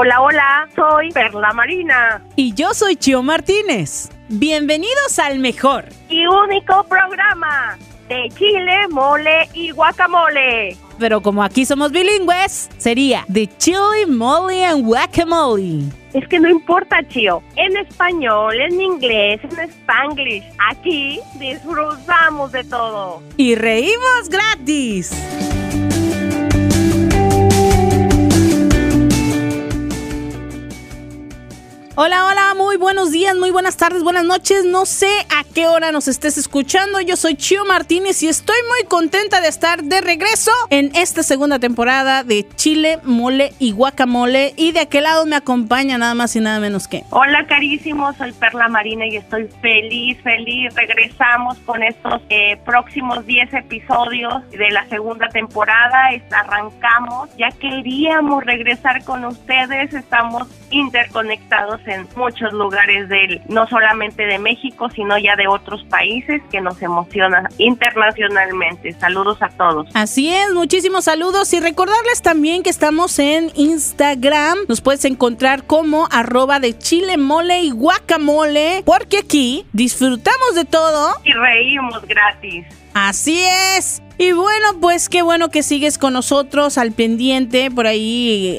Hola, hola, soy Perla Marina. Y yo soy Chio Martínez. Bienvenidos al mejor y único programa de chile, mole y guacamole. Pero como aquí somos bilingües, sería de chile, mole and guacamole. Es que no importa, Chio. En español, en inglés, en spanglish. Aquí disfrutamos de todo. Y reímos gratis. Hola, hola, muy buenos días, muy buenas tardes, buenas noches. No sé a qué hora nos estés escuchando. Yo soy Chio Martínez y estoy muy contenta de estar de regreso en esta segunda temporada de Chile, Mole y Guacamole. Y de aquel lado me acompaña nada más y nada menos que. Hola, carísimo, soy Perla Marina y estoy feliz, feliz. Regresamos con estos eh, próximos 10 episodios de la segunda temporada. Arrancamos, ya queríamos regresar con ustedes. Estamos interconectados en muchos lugares del, no solamente de México, sino ya de otros países que nos emocionan internacionalmente. Saludos a todos. Así es, muchísimos saludos y recordarles también que estamos en Instagram. Nos puedes encontrar como arroba de chile mole y guacamole, porque aquí disfrutamos de todo y reímos gratis. Así es. Y bueno, pues qué bueno que sigues con nosotros al pendiente. Por ahí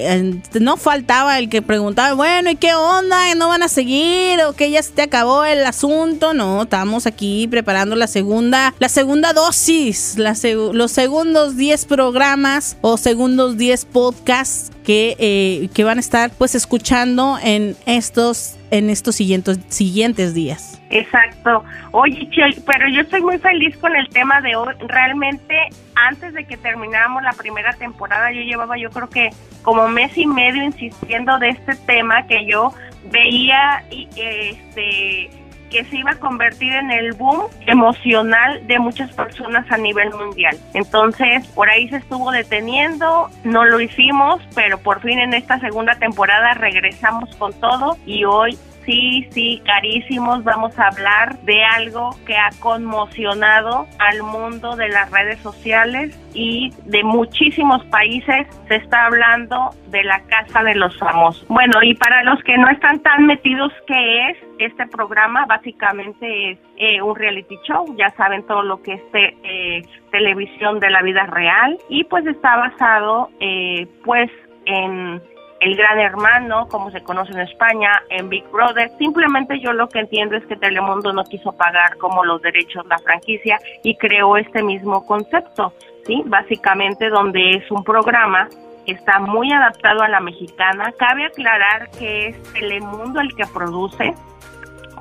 no faltaba el que preguntaba, bueno, ¿y qué onda? ¿No van a seguir? ¿O que ya se te acabó el asunto? No, estamos aquí preparando la segunda, la segunda dosis, los segundos 10 programas o segundos 10 podcasts que, eh, que van a estar pues escuchando en estos, en estos siguientes, siguientes días. Exacto. Oye, pero yo estoy muy feliz con el tema de hoy. Realmente, antes de que termináramos la primera temporada, yo llevaba, yo creo que como mes y medio insistiendo de este tema que yo veía y este que se iba a convertir en el boom emocional de muchas personas a nivel mundial. Entonces, por ahí se estuvo deteniendo, no lo hicimos, pero por fin en esta segunda temporada regresamos con todo y hoy sí, sí, carísimos, vamos a hablar de algo que ha conmocionado al mundo de las redes sociales y de muchísimos países se está hablando de la Casa de los Famosos. Bueno, y para los que no están tan metidos, ¿qué es este programa? Básicamente es eh, un reality show, ya saben todo lo que es eh, televisión de la vida real y pues está basado eh, pues en el Gran Hermano, como se conoce en España, en Big Brother. Simplemente yo lo que entiendo es que Telemundo no quiso pagar como los derechos la franquicia y creó este mismo concepto, ¿sí? Básicamente donde es un programa que está muy adaptado a la mexicana. Cabe aclarar que es Telemundo el que produce,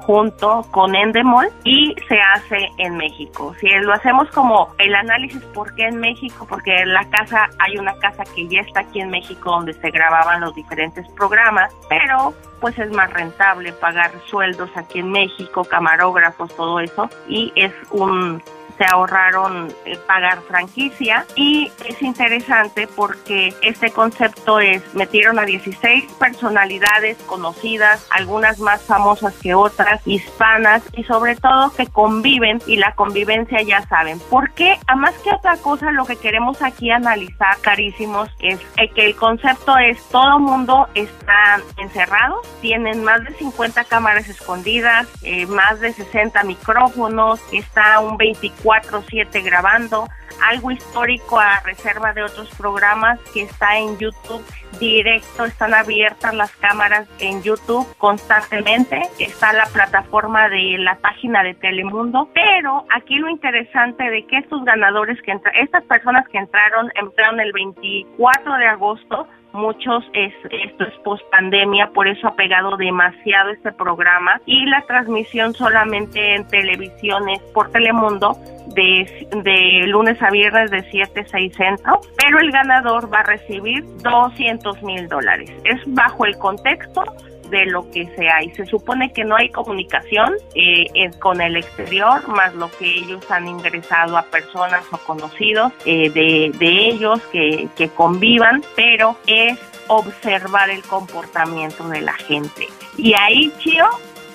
junto con Endemol y se hace en México. Si lo hacemos como el análisis por qué en México, porque en la casa hay una casa que ya está aquí en México donde se grababan los diferentes programas, pero pues es más rentable pagar sueldos aquí en México, camarógrafos, todo eso y es un se ahorraron eh, pagar franquicia y es interesante porque este concepto es, metieron a 16 personalidades conocidas, algunas más famosas que otras, hispanas y sobre todo que conviven y la convivencia ya saben. Porque a más que otra cosa lo que queremos aquí analizar, carísimos, es que el concepto es todo mundo está encerrado, tienen más de 50 cámaras escondidas, eh, más de 60 micrófonos, está un 24 4-7 grabando, algo histórico a reserva de otros programas que está en YouTube directo, están abiertas las cámaras en YouTube constantemente, está la plataforma de la página de Telemundo, pero aquí lo interesante de que estos ganadores que entraron, estas personas que entraron, entraron el 24 de agosto, muchos es esto es post pandemia por eso ha pegado demasiado este programa y la transmisión solamente en televisión es por Telemundo de, de lunes a viernes de 7 a 6 centro pero el ganador va a recibir 200 mil dólares. Es bajo el contexto de lo que sea. Y se supone que no hay comunicación eh, con el exterior más lo que ellos han ingresado a personas o conocidos eh, de, de, ellos que, que convivan pero es observar el comportamiento de la gente. Y ahí Chio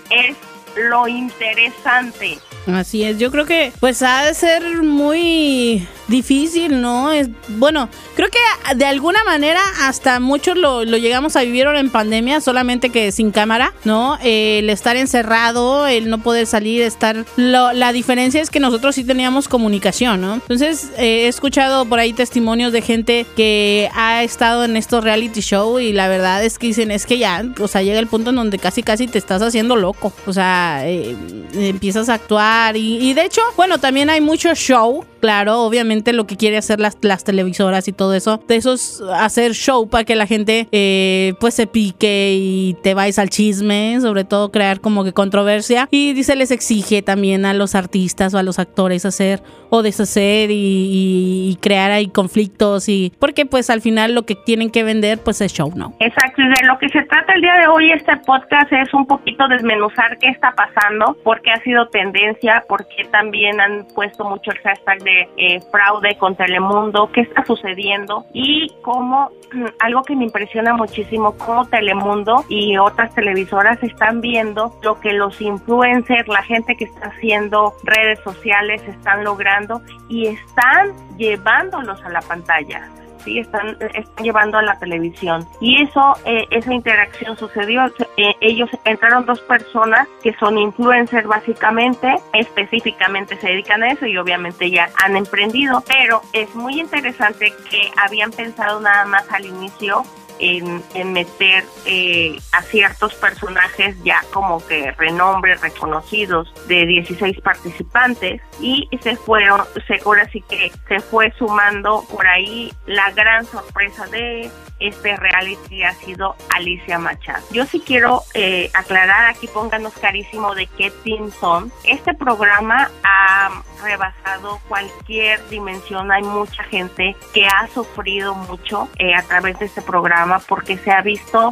es lo interesante. Así es yo creo que pues ha de ser muy difícil, ¿no? Es, bueno, creo que de alguna manera hasta muchos lo, llegamos a vivir en pandemia, solamente que sin cámara, ¿no? el estar encerrado, el no poder salir, estar... la diferencia es que nosotros sí teníamos comunicación, ¿no? Entonces eh, he escuchado por ahí testimonios de gente que ha estado en estos reality show y la verdad es que dicen, es que ya, o sea, llega el punto en donde casi casi te estás haciendo loco, o sea, eh, empiezas a actuar y, y de hecho, bueno, también hay mucho show claro, obviamente lo que quiere hacer las, las televisoras y todo eso, de eso es hacer show para que la gente eh, pues se pique y te vayas al chisme, sobre todo crear como que controversia. Y dice, les exige también a los artistas o a los actores hacer o deshacer y, crear ahí conflictos y porque pues al final lo que tienen que vender pues es show, ¿no? Exacto, y de lo que se trata el día de hoy este podcast es un poquito desmenuzar qué está pasando, por qué ha sido tendencia, porque también han puesto mucho el hashtag de eh, fraude con Telemundo, qué está sucediendo y cómo algo que me impresiona muchísimo, cómo Telemundo y otras televisoras están viendo lo que los influencers, la gente que está haciendo redes sociales están logrando y están llevándolos a la pantalla. ¿Sí? Están, están llevando a la televisión. Y eso, eh, esa interacción sucedió. Eh, ellos entraron dos personas que son influencers básicamente, específicamente se dedican a eso y obviamente ya han emprendido, pero es muy interesante que habían pensado nada más al inicio en, meter eh, a ciertos personajes ya como que renombres reconocidos de 16 participantes y se fueron, seguro así que se fue sumando por ahí la gran sorpresa de este reality ha sido Alicia Machado. Yo sí quiero eh, aclarar aquí, pónganos carísimo de qué team son. Este programa ha rebasado cualquier dimensión. Hay mucha gente que ha sufrido mucho eh, a través de este programa porque se ha visto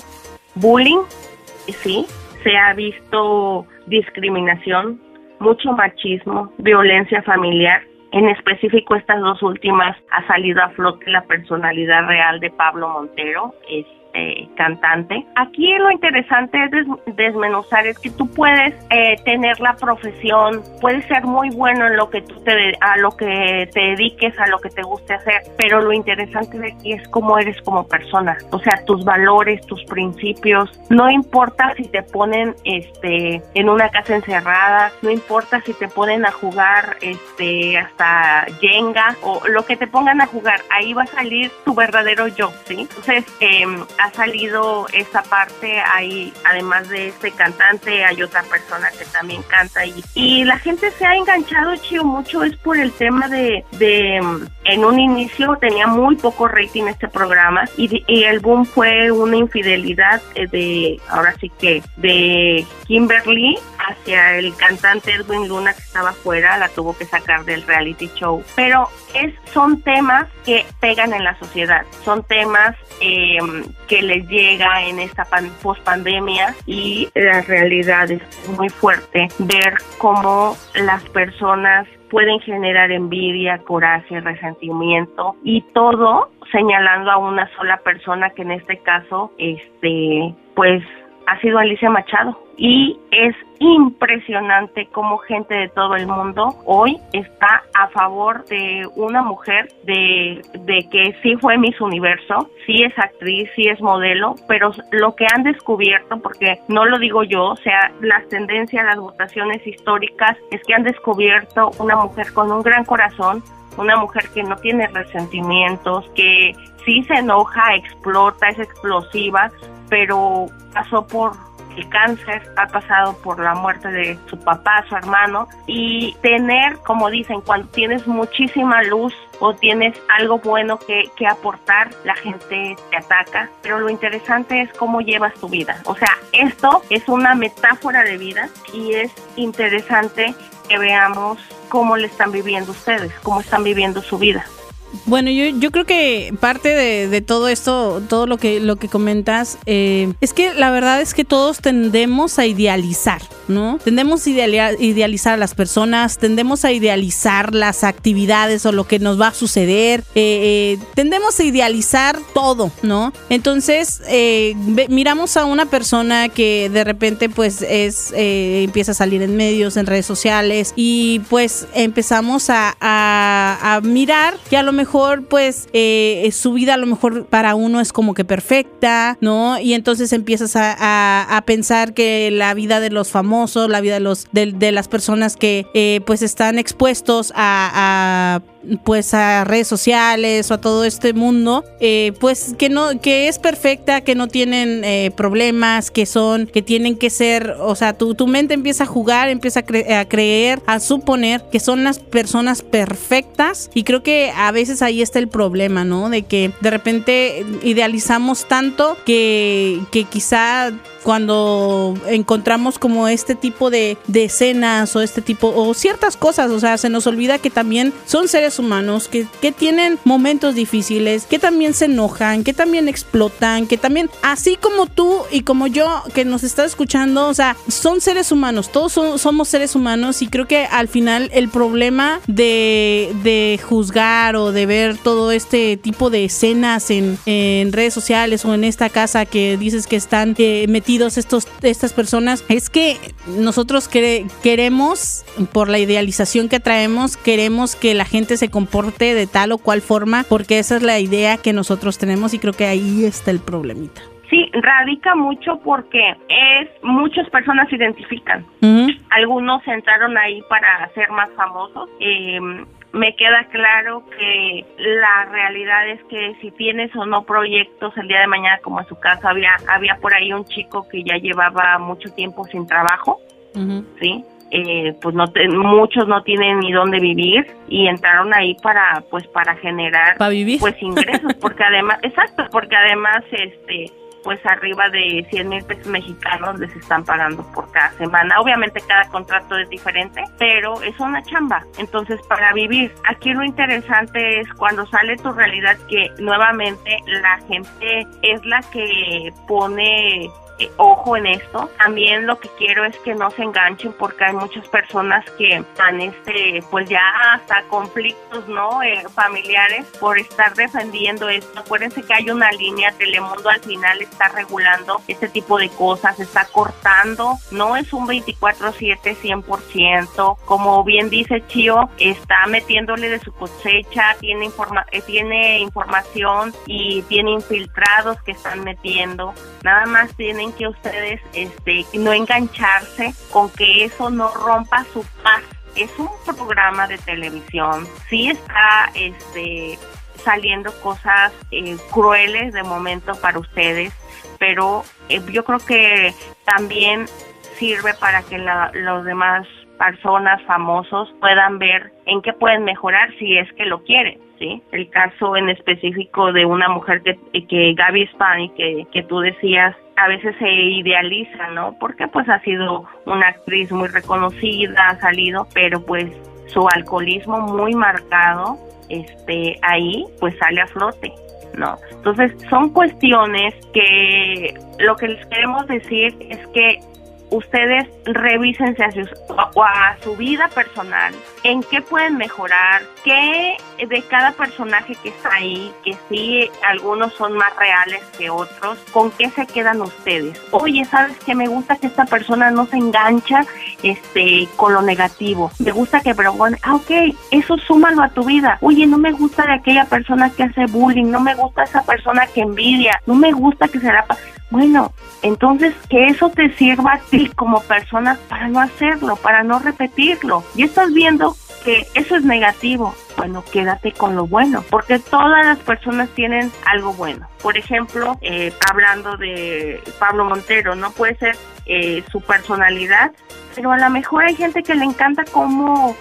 bullying, sí, se ha visto discriminación, mucho machismo, violencia familiar en específico, estas dos últimas ha salido a flote la personalidad real de Pablo Montero. Es eh, cantante. Aquí lo interesante es desmenuzar es que tú puedes eh, tener la profesión, puedes ser muy bueno en lo que tú te a lo que te dediques, a lo que te guste hacer, pero lo interesante de aquí es cómo eres como persona, o sea, tus valores, tus principios, no importa si te ponen este en una casa encerrada, no importa si te ponen a jugar este hasta Jenga o lo que te pongan a jugar, ahí va a salir tu verdadero yo, ¿sí? Entonces, eh, ha salido esa parte, hay además de este cantante, hay otra persona que también canta y, y la gente se ha enganchado, chido, mucho es por el tema de, de en un inicio tenía muy poco rating este programa y, y el boom fue una infidelidad eh, de, ahora sí que, de Kimberly hacia el cantante Edwin Luna que estaba fuera, la tuvo que sacar del reality show. Pero es, son temas que pegan en la sociedad, son temas eh, que les llega en esta post pandemia y la realidad es muy fuerte ver cómo las personas pueden generar envidia, coraje, resentimiento y todo señalando a una sola persona que en este caso este pues ha sido Alicia Machado y es impresionante cómo gente de todo el mundo hoy está a favor de una mujer de, de que sí fue Miss Universo, sí es actriz, sí es modelo, pero lo que han descubierto, porque no lo digo yo, o sea, las tendencias, las votaciones históricas, es que han descubierto una mujer con un gran corazón, una mujer que no tiene resentimientos, que sí se enoja, explota, es explosiva, pero pasó por el cáncer, ha pasado por la muerte de su papá, su hermano, y tener, como dicen, cuando tienes muchísima luz o tienes algo bueno que, que aportar, la gente te ataca, pero lo interesante es cómo llevas tu vida. O sea, esto es una metáfora de vida y es interesante que veamos cómo le están viviendo ustedes, cómo están viviendo su vida. Bueno, yo, yo creo que parte de, todo esto, todo lo que, lo que comentas, eh, es que la verdad es que todos tendemos a idealizar, ¿no? Tendemos a idealizar a las personas, tendemos a idealizar las actividades o lo que nos va a suceder, eh, eh, tendemos a idealizar todo, ¿no? Entonces, miramos a una persona que de repente pues es, empieza a salir en medios, en redes sociales y pues empezamos a, a mirar que a lo mejor pues eh, su vida a lo mejor para uno es como que perfecta, ¿no? Y entonces empiezas a, pensar que la vida de los famosos, la vida de los de, las personas que eh, pues están expuestos a pues a redes sociales o a todo este mundo, eh, pues que no, que es perfecta, que no tienen eh, problemas, que son, que tienen que ser, o sea, tu, tu mente empieza a jugar, empieza a, creer, a suponer que son las personas perfectas y creo que a veces ahí está el problema, ¿no? De que de repente idealizamos tanto que, que quizá cuando encontramos como este tipo de, escenas o este tipo o ciertas cosas, o sea, se nos olvida que también son seres humanos que, que tienen momentos difíciles, que también se enojan, que también explotan, que también, así como tú y como yo que nos está escuchando, o sea, son seres humanos, todos somos seres humanos y creo que al final el problema de, de juzgar o de ver todo este tipo de escenas en, en redes sociales o en esta casa que dices que están eh, metidos estos, estas personas es que nosotros queremos, por la idealización que traemos, queremos que la gente se comporte de tal o cual forma, porque esa es la idea que nosotros tenemos y creo que ahí está el problemita. Sí, radica mucho porque es muchas personas se identifican. Algunos entraron ahí para ser más famosos. Eh, me queda claro que la realidad es que si tienes o no proyectos el día de mañana, como en su caso había, había por ahí un chico que ya llevaba mucho tiempo sin trabajo, ¿sí? Eh, pues no muchos no tienen ni dónde vivir y entraron ahí para pues para generar pues ingresos porque además exacto porque además este pues arriba de 100 mil pesos mexicanos les están pagando por cada semana. Obviamente cada contrato es diferente, pero es una chamba. Entonces, para vivir, aquí lo interesante es cuando sale tu realidad que nuevamente la gente es la que pone eh, ojo en esto. También lo que quiero es que no se enganchen porque hay muchas personas que están este pues ya hasta conflictos no eh, familiares por estar defendiendo esto. Acuérdense que hay una línea, Telemundo al final está regulando este tipo de cosas, está cortando, no es un 24/7 100%, como bien dice Chio, está metiéndole de su cosecha, tiene informa eh, tiene información y tiene infiltrados que están metiendo. Nada más que ustedes este, no engancharse con que eso no rompa su paz. Es un programa de televisión, sí está este, saliendo cosas eh, crueles de momento para ustedes, pero eh, yo creo que también sirve para que los demás personas famosos puedan ver en qué pueden mejorar si es que lo quieren. ¿sí? El caso en específico de una mujer que, que Gaby Spani, que, que tú decías, a veces se idealiza, ¿no? Porque pues ha sido una actriz muy reconocida, ha salido, pero pues su alcoholismo muy marcado, este, ahí pues sale a flote. ¿no? Entonces son cuestiones que lo que les queremos decir es que ustedes revísense a su, a su vida personal, en qué pueden mejorar, qué de cada personaje que está ahí, que sí, algunos son más reales que otros, con qué se quedan ustedes. Oye, ¿sabes qué? Me gusta que esta persona no se engancha este, con lo negativo. Me gusta que, pero ah, ok, eso súmalo a tu vida. Oye, no me gusta de aquella persona que hace bullying, no me gusta esa persona que envidia, no me gusta que se la... Bueno, entonces que eso te sirva a ti como persona para no hacerlo, para no repetirlo. Y estás viendo que eso es negativo. Bueno, quédate con lo bueno, porque todas las personas tienen algo bueno. Por ejemplo, eh, hablando de Pablo Montero, no puede ser eh, su personalidad, pero a lo mejor hay gente que le encanta cómo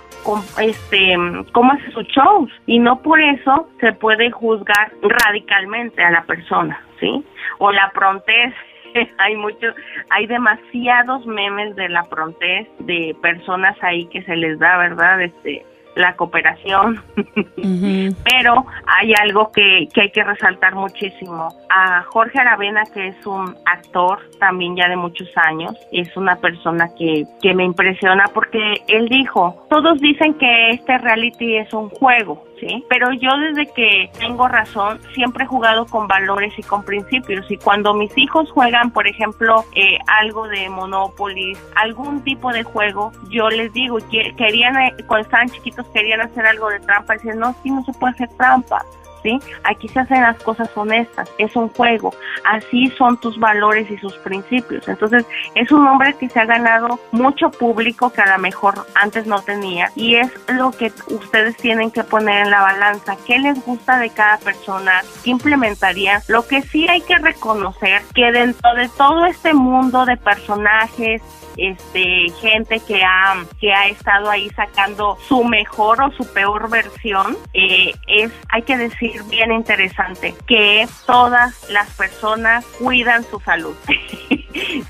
este cómo hace sus shows y no por eso se puede juzgar radicalmente a la persona, ¿sí? O la prontez hay muchos, hay demasiados memes de la prontez de personas ahí que se les da, ¿verdad? Este, la cooperación. Pero hay algo que, que hay que resaltar muchísimo. A Jorge Aravena, que es un actor también ya de muchos años, es una persona que, que me impresiona porque él dijo, todos dicen que este reality es un juego, ¿sí? Pero yo desde que tengo razón siempre he jugado con valores y con principios y cuando mis hijos juegan, por ejemplo, eh, algo de Monopoly, algún tipo de juego, yo les digo, querían, eh, cuando estaban chiquitos querían hacer algo de trampa, y dicen, no, sí, no se puede hacer trampa. ¿Sí? Aquí se hacen las cosas honestas, es un juego, así son tus valores y sus principios. Entonces, es un hombre que se ha ganado mucho público que a lo mejor antes no tenía y es lo que ustedes tienen que poner en la balanza, qué les gusta de cada persona, qué implementaría. Lo que sí hay que reconocer que dentro de todo este mundo de personajes, este gente que ha que ha estado ahí sacando su mejor o su peor versión eh, es hay que decir bien interesante que todas las personas cuidan su salud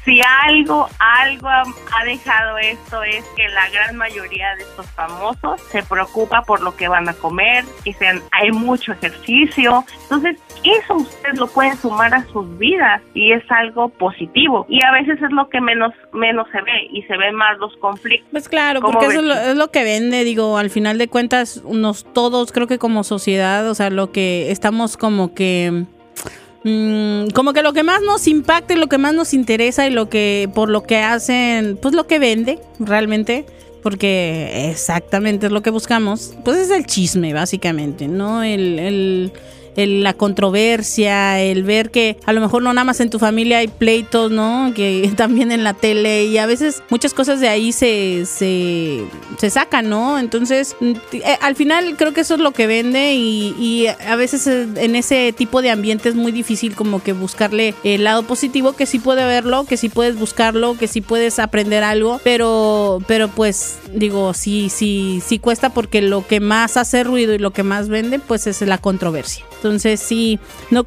si algo, algo ha, dejado esto es que la gran mayoría de estos famosos se preocupa por lo que van a comer, que sean, hay mucho ejercicio. Entonces, eso ustedes lo pueden sumar a sus vidas y es algo positivo. Y a veces es lo que menos, menos se ve y se ven más los conflictos. Pues claro, porque eso es lo, que vende, digo, al final de cuentas, unos todos creo que como sociedad, o sea, lo que estamos como que Mm, como que lo que más nos impacta y lo que más nos interesa y lo que por lo que hacen, pues lo que vende realmente, porque exactamente es lo que buscamos, pues es el chisme básicamente, ¿no? el, el la controversia, el ver que a lo mejor no nada más en tu familia hay pleitos, ¿no? Que también en la tele y a veces muchas cosas de ahí se, se, se sacan, ¿no? Entonces, mm, eh, al final creo que eso es lo que vende y, y, a veces eh, en ese tipo de ambiente es muy difícil como que buscarle el lado positivo, que sí puede verlo, que sí puedes buscarlo, que sí puedes aprender algo, pero, pero pues digo, sí, sí, sí cuesta porque lo que más hace ruido y lo que más vende pues es la controversia. Entonces sí, no,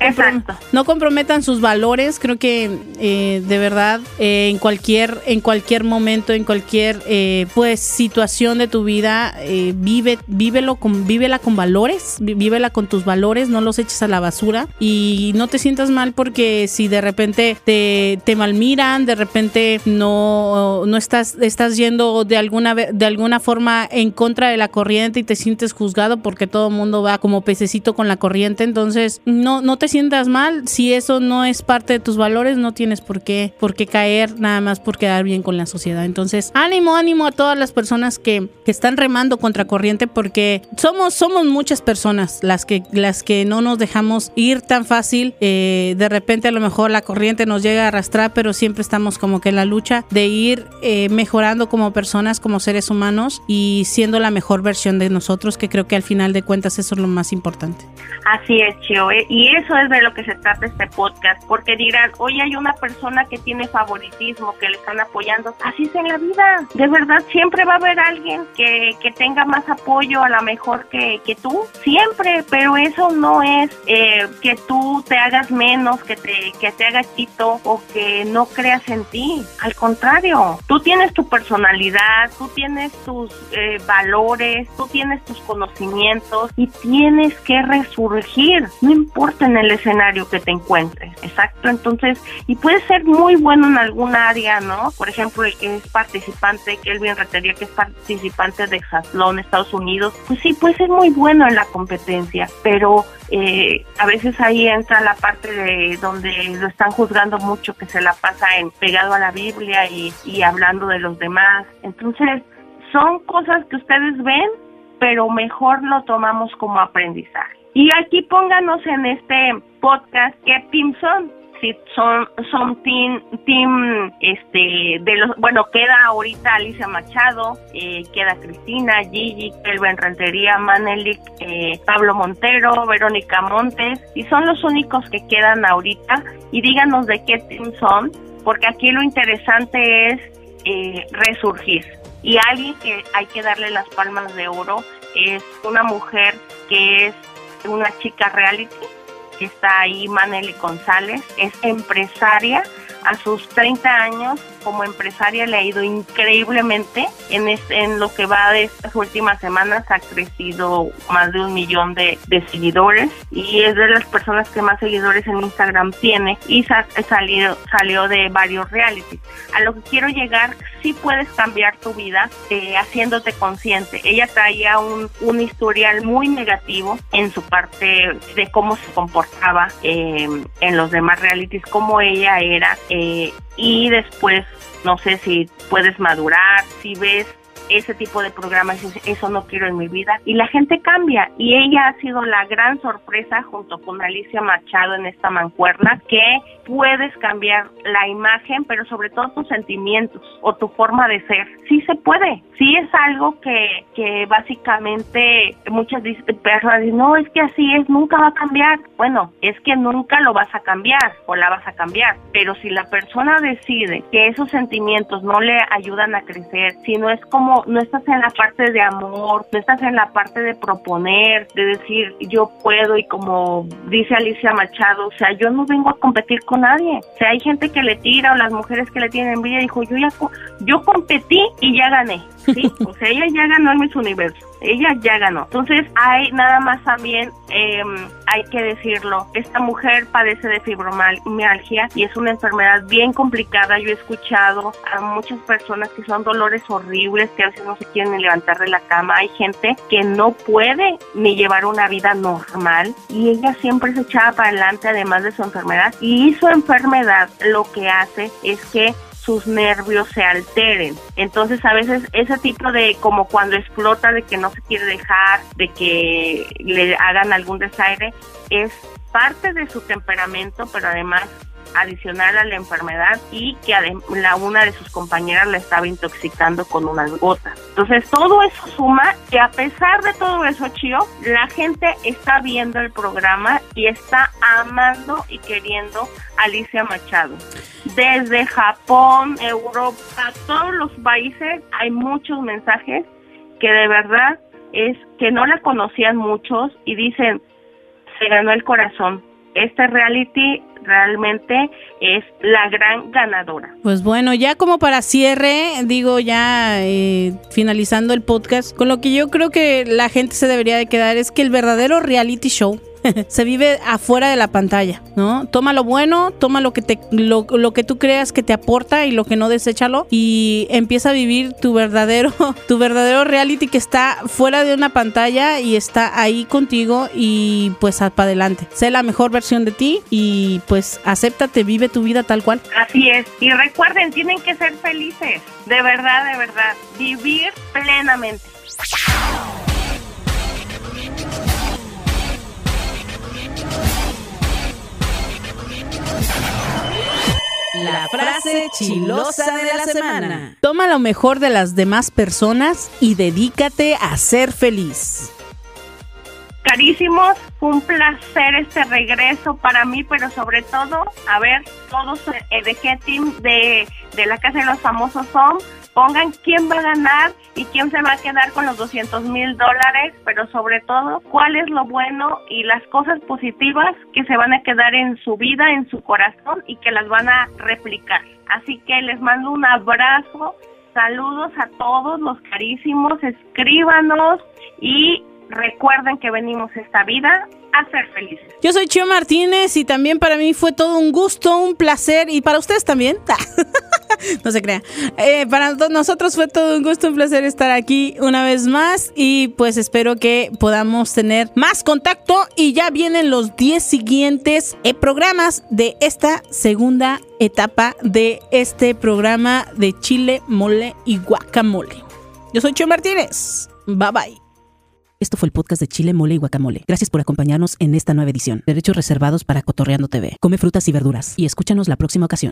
no comprometan sus valores. Creo que eh, de verdad eh, en cualquier en cualquier momento, en cualquier eh, pues situación de tu vida, vive vívelo con vívela con valores, vívela con tus valores, no los eches a la basura y no te sientas mal porque si de repente te, te malmiran, de repente no no estás estás yendo de alguna de alguna forma en contra de la corriente y te sientes juzgado porque todo el mundo va como pececito con la corriente entonces, no, no te sientas mal. Si eso no es parte de tus valores, no tienes por qué, por qué caer nada más por quedar bien con la sociedad. Entonces, ánimo, ánimo a todas las personas que, que están remando contra corriente porque somos, somos muchas personas las que, las que no nos dejamos ir tan fácil. Eh, de repente a lo mejor la corriente nos llega a arrastrar, pero siempre estamos como que en la lucha de ir eh, mejorando como personas, como seres humanos y siendo la mejor versión de nosotros, que creo que al final de cuentas eso es lo más importante. Así es, Chio. Y eso es de lo que se trata este podcast, porque dirán, hoy hay una persona que tiene favoritismo, que le están apoyando. Así es en la vida. De verdad, siempre va a haber alguien que, que tenga más apoyo a lo mejor que, que tú. Siempre, pero eso no es eh, que tú te hagas menos, que te, que te hagas quito o que no creas en ti. Al contrario, tú tienes tu personalidad, tú tienes tus eh, valores, tú tienes tus conocimientos y tienes que resurgir no importa en el escenario que te encuentres, exacto, entonces, y puede ser muy bueno en algún área, ¿no? Por ejemplo, el que es participante, bien Retería, que es participante de Exatlón, Estados Unidos, pues sí, puede ser muy bueno en la competencia, pero eh, a veces ahí entra la parte de donde lo están juzgando mucho, que se la pasa en pegado a la Biblia y, y hablando de los demás, entonces, son cosas que ustedes ven, pero mejor lo tomamos como aprendizaje. Y aquí pónganos en este podcast qué team son. Si son, son team, team, este, de los, bueno, queda ahorita Alicia Machado, eh, queda Cristina, Gigi, Kelvin Rentería, Manelik, eh, Pablo Montero, Verónica Montes, y son los únicos que quedan ahorita. Y díganos de qué team son, porque aquí lo interesante es eh, resurgir. Y alguien que hay que darle las palmas de oro es una mujer que es una chica reality, que está ahí Maneli González, es empresaria, a sus 30 años como empresaria le ha ido increíblemente. En, en lo que va de estas últimas semanas ha crecido más de un millón de, seguidores y es de las personas que más seguidores en Instagram tiene y salió, salió de varios realities. A lo que quiero llegar, sí puedes cambiar tu vida eh, haciéndote consciente. Ella traía un, un historial muy negativo en su parte de cómo se comportaba eh, en los demás realities, cómo ella era eh, y después no sé si puedes madurar, si ves ese tipo de programas, eso no quiero en mi vida. Y la gente cambia. Y ella ha sido la gran sorpresa junto con Alicia Machado en esta mancuerna, que puedes cambiar la imagen, pero sobre todo tus sentimientos o tu forma de ser. Sí se puede. Sí es algo que, que básicamente muchas personas dicen, no, es que así es, nunca va a cambiar. Bueno, es que nunca lo vas a cambiar o la vas a cambiar. Pero si la persona decide que esos sentimientos no le ayudan a crecer, si no es como, no estás en la parte de amor, no estás en la parte de proponer, de decir yo puedo y como dice Alicia Machado, o sea, yo no vengo a competir con nadie. O sea, hay gente que le tira o las mujeres que le tienen envidia, dijo, yo ya yo competí y ya gané. Sí, o sea, ella ya ganó en mis universo, ella ya ganó. Entonces, hay nada más también, em, hay que decirlo, esta mujer padece de fibromialgia y es una enfermedad bien complicada. Yo he escuchado a muchas personas que son dolores horribles, que a veces no se quieren ni levantar de la cama. Hay gente que no puede ni llevar una vida normal y ella siempre se echaba para adelante además de su enfermedad y su enfermedad lo que hace es que sus nervios se alteren. Entonces a veces ese tipo de como cuando explota de que no se quiere dejar, de que le hagan algún desaire, es parte de su temperamento, pero además adicional a la enfermedad y que la una de sus compañeras la estaba intoxicando con unas gotas. Entonces todo eso suma que a pesar de todo eso, Chio, la gente está viendo el programa y está amando y queriendo a Alicia Machado. Desde Japón, Europa, todos los países hay muchos mensajes que de verdad es que no la conocían muchos y dicen, se ganó el corazón. Este reality realmente es la gran ganadora. Pues bueno, ya como para cierre, digo ya eh, finalizando el podcast, con lo que yo creo que la gente se debería de quedar es que el verdadero reality show se vive afuera de la pantalla, ¿no? Toma lo bueno, toma lo que te lo, que tú creas que te aporta y lo que no deséchalo y empieza a vivir tu verdadero tu verdadero reality que está fuera de una pantalla y está ahí contigo y pues para adelante. Sé la mejor versión de ti y pues acéptate, vive tu vida tal cual. Así es. Y recuerden, tienen que ser felices. De verdad, de verdad. Vivir plenamente. La frase chilosa de la semana. Toma lo mejor de las demás personas y dedícate a ser feliz. Carísimos, un placer este regreso para mí, pero sobre todo, a ver, todos eh, de qué team de, de la Casa de los Famosos son pongan quién va a ganar y quién se va a quedar con los 200 mil dólares, pero sobre todo cuál es lo bueno y las cosas positivas que se van a quedar en su vida, en su corazón y que las van a replicar. Así que les mando un abrazo, saludos a todos los carísimos, escríbanos y recuerden que venimos esta vida a ser felices. Yo soy Chio Martínez y también para mí fue todo un gusto, un placer y para ustedes también. no se crea. Eh, para nosotros fue todo un gusto, un placer estar aquí una vez más y pues espero que podamos tener más contacto y ya vienen los 10 siguientes eh, programas de esta segunda etapa de este programa de chile, mole y guacamole. Yo soy Chio Martínez. Bye bye. Esto fue el podcast de Chile, Mole y Guacamole. Gracias por acompañarnos en esta nueva edición. Derechos reservados para Cotorreando TV. Come frutas y verduras y escúchanos la próxima ocasión.